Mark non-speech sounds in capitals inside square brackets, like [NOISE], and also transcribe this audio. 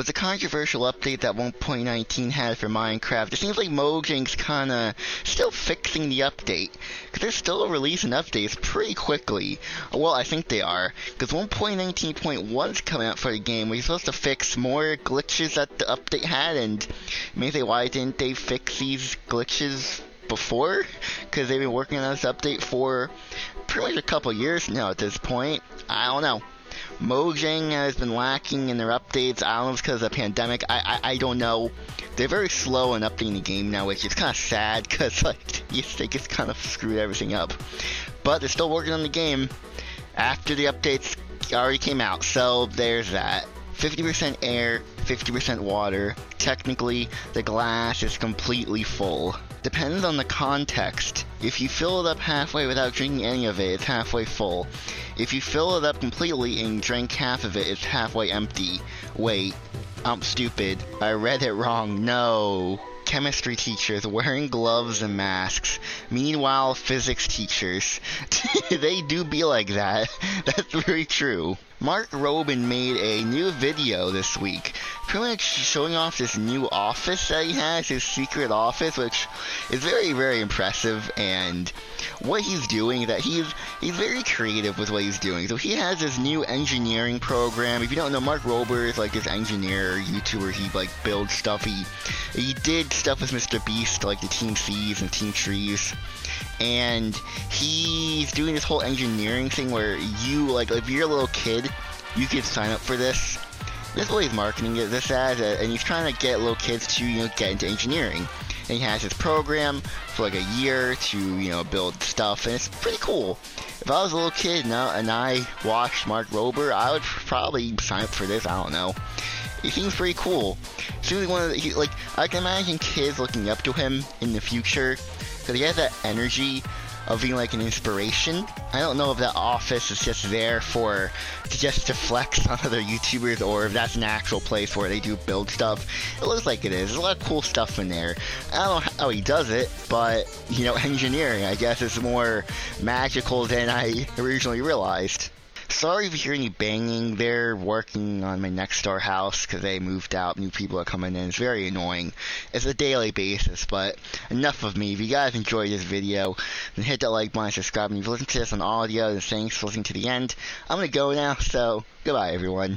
Was a controversial update that 1.19 had for Minecraft. It seems like Mojang's kinda still fixing the update. Because they're still releasing updates pretty quickly. Well, I think they are. Because 1.19.1 is coming out for the game. We're supposed to fix more glitches that the update had, and maybe why didn't they fix these glitches before? Because they've been working on this update for pretty much a couple years now at this point. I don't know. Mojang has been lacking in their updates. I don't know if because of the pandemic. I, I, I don't know. They're very slow in updating the game now, which is kind of sad because [LAUGHS] like they just kind of screwed everything up. But they're still working on the game after the updates already came out. So there's that. 50% air, 50% water. Technically, the glass is completely full. Depends on the context. If you fill it up halfway without drinking any of it, it's halfway full. If you fill it up completely and drink half of it, it's halfway empty. Wait, I'm stupid. I read it wrong. No. Chemistry teachers wearing gloves and masks. Meanwhile, physics teachers. [LAUGHS] they do be like that. [LAUGHS] That's very true. Mark Rober made a new video this week, pretty much showing off this new office that he has, his secret office, which is very, very impressive. And what he's doing, that he's he's very creative with what he's doing. So he has this new engineering program. If you don't know, Mark Rober is like this engineer, YouTuber. He like builds stuff. He he did stuff with Mr. Beast, like the Team Seas and Team Trees and he's doing this whole engineering thing where you like if you're a little kid you can sign up for this this boy is marketing this as and he's trying to get little kids to you know get into engineering. And he has his program for like a year to you know build stuff and it's pretty cool. If I was a little kid now and I watched Mark Rober I would probably sign up for this I don't know. It seems pretty cool. Really one of the, he, like I can imagine kids looking up to him in the future because he has that energy of being like an inspiration. I don't know if that office is just there for just to flex [LAUGHS] on other YouTubers or if that's an actual place where they do build stuff. It looks like it is. There's a lot of cool stuff in there. I don't know how he does it, but you know, [LAUGHS] engineering I guess is more magical than I originally realized. Sorry if you hear any banging. They're working on my next door house because they moved out. New people are coming in. It's very annoying. It's a daily basis, but enough of me. If you guys enjoyed this video, then hit that like button, subscribe. And if you listen to this on audio, then thanks for listening to the end. I'm going to go now, so goodbye, everyone.